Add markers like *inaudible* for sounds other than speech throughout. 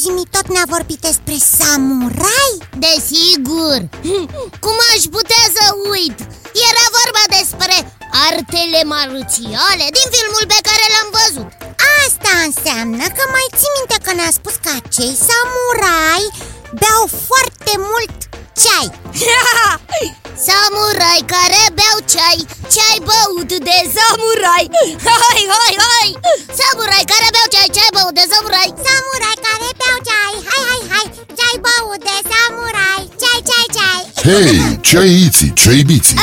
într-o zi zimi tot ne-a vorbit despre samurai? Desigur. *laughs* Cum aș putea să uit? Era vorba despre artele marțiale din filmul pe care l-am văzut. Asta înseamnă că mai ții minte că ne-a spus că acei samurai beau foarte mult ceai. *laughs* Samurai care beau ceai. Ceai băut de samurai? *laughs* Hai, hai, hai! Samurai care beau ceai. Ceai băut de samurai? Samurai *laughs* ceai Hei, ce-ai iții, ce-ai biții?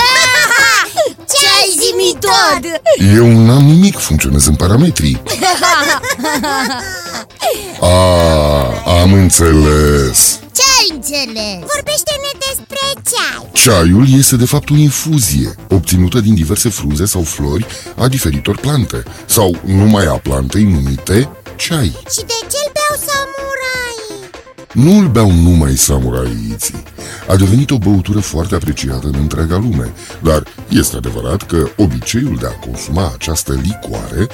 Ceai zimi tot Eu n-am nimic, funcționez în parametri *laughs* A, am înțeles Ce ai înțeles? Vorbește-ne despre ceai Ceaiul este de fapt o infuzie obținută din diverse frunze sau flori a diferitor plante sau numai a plantei numite ceai. Și de ce îl beau samurai? Nu îl beau numai samuraiiții. A devenit o băutură foarte apreciată în întreaga lume, dar este adevărat că obiceiul de a consuma această licoare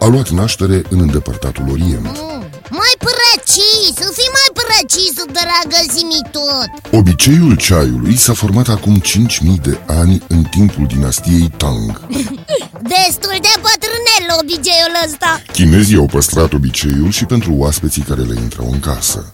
a luat naștere în îndepărtatul Orient. Mm, mai precis, fii mai precis, dragă zimi tot Obiceiul ceaiului s-a format acum 5.000 de ani în timpul dinastiei Tang. *laughs* Destul de bătrânel obiceiul ăsta Chinezii au păstrat obiceiul și pentru oaspeții care le intrau în casă.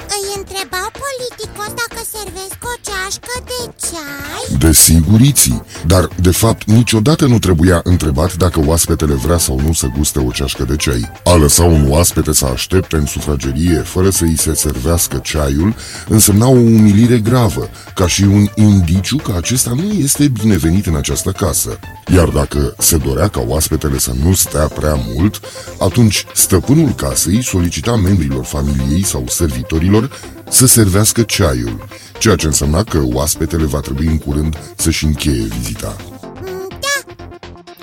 Ceașcă de ceai? Desiguriții, dar de fapt niciodată nu trebuia întrebat dacă oaspetele vrea sau nu să guste o ceașcă de ceai. A lăsa un oaspete să aștepte în sufragerie fără să îi se servească ceaiul însemna o umilire gravă, ca și un indiciu că acesta nu este binevenit în această casă. Iar dacă se dorea ca oaspetele să nu stea prea mult, atunci stăpânul casei solicita membrilor familiei sau servitorilor să servească ceaiul, ceea ce însemna că oaspetele va trebui în curând să-și încheie vizita. Mm, Da,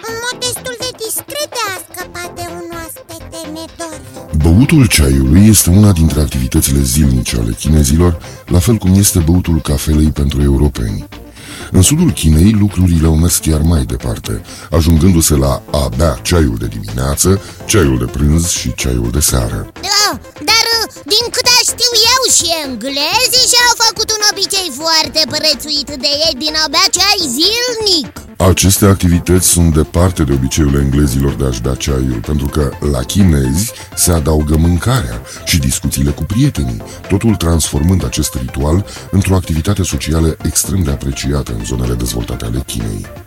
în mod destul de discret de a scăpa de un oaspete nedor Băutul ceaiului este una dintre activitățile zilnice ale chinezilor, la fel cum este băutul cafelei pentru europeni. În sudul Chinei lucrurile au mers chiar mai departe, ajungându-se la a bea ceaiul de dimineață, ceaiul de prânz și ceaiul de seară. da, Dar din câte știu eu și englezii și-au făcut un obicei foarte prețuit de ei din a bea ceai zilnic Aceste activități sunt departe de obiceiul englezilor de a-și bea ceaiul, pentru că la chinezi se adaugă mâncarea și discuțiile cu prietenii, totul transformând acest ritual într-o activitate socială extrem de apreciată în zonele dezvoltate ale Chinei.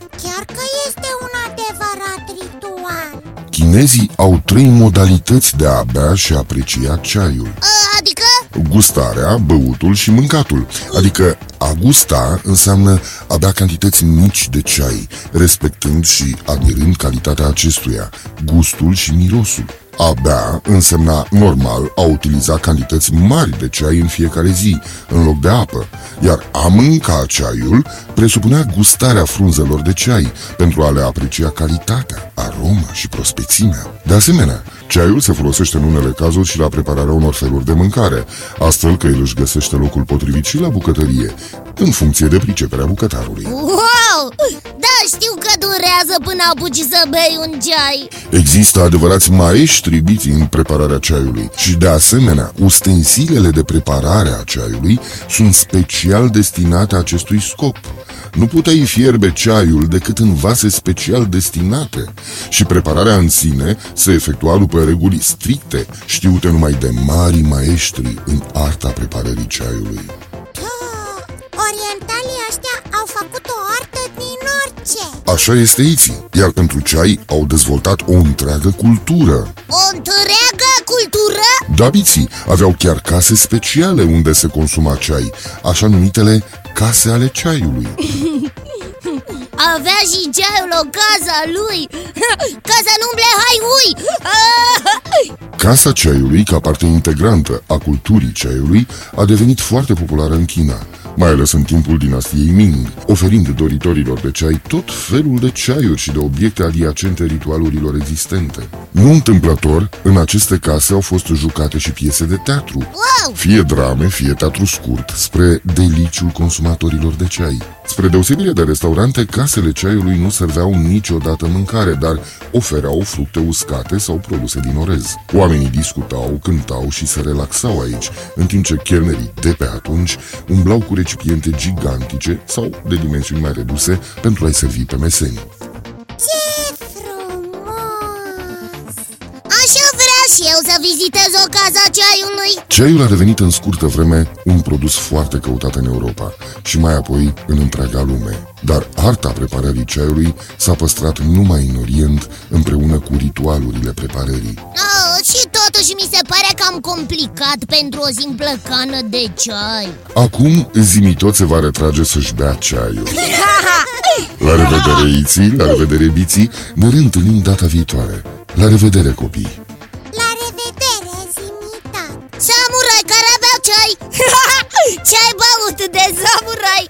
Chinezii au trei modalități de a bea și a aprecia ceaiul. Adică? Gustarea, băutul și mâncatul Adică a gusta înseamnă a bea cantități mici de ceai Respectând și admirând calitatea acestuia Gustul și mirosul a bea însemna normal a utiliza cantități mari de ceai în fiecare zi, în loc de apă, iar a mânca ceaiul presupunea gustarea frunzelor de ceai pentru a le aprecia calitatea, aroma și prospețimea. De asemenea, ceaiul se folosește în unele cazuri și la prepararea unor feluri de mâncare, astfel că el își găsește locul potrivit și la bucătărie, în funcție de priceperea bucătarului. Wow! Da, știu că durează până apuci să bei un ceai Există adevărați maestri biți în prepararea ceaiului și, de asemenea, ustensilele de preparare a ceaiului sunt special destinate acestui scop. Nu puteai fierbe ceaiul decât în vase special destinate și prepararea în sine se efectua după reguli stricte, știute numai de mari maestri în arta preparării ceaiului. Da, orientalii ăștia au făcut o artă din orice Așa este Iții, iar pentru ceai au dezvoltat o întreagă cultură. O întreagă cultură? Da, biții aveau chiar case speciale unde se consuma ceai, așa numitele case ale ceaiului. *laughs* Avea și ceaiul o casă a lui. *laughs* Ca să nu umble hai ui! *laughs* Casa ceaiului, ca parte integrantă a culturii ceaiului, a devenit foarte populară în China, mai ales în timpul dinastiei Ming, oferind doritorilor de ceai tot felul de ceaiuri și de obiecte adiacente ritualurilor existente. Nu întâmplător, în aceste case au fost jucate și piese de teatru, Wow, meu Fie drame, fie teatru scurt, spre deliciul consumatorilor de ceai. Spre deosebire de restaurante, casele ceaiului nu serveau niciodată mâncare, dar ofereau fructe uscate sau produse din orez. Oamenii discutau, cântau și se relaxau aici, în timp ce chelnerii de pe atunci umblau cu recipiente gigantice sau de dimensiuni mai reduse pentru a-i servi pe meseni. Ce frumos! Așa vrea și eu să vizitez o casa ceaiului Ceaiul a devenit în scurtă vreme un produs foarte căutat în Europa și mai apoi în întreaga lume. Dar arta preparării ceaiului s-a păstrat numai în Orient împreună cu ritualurile preparării. oh, Și totuși mi se pare cam complicat pentru o simplă cană de ceai Acum Zimi tot se va retrage să-și bea ceaiul. La revedere, Iții, la revedere, Biții, ne reîntâlnim data viitoare. La revedere, copii! La revedere, Zimita! Samurai care avea ceai *laughs* Ce ai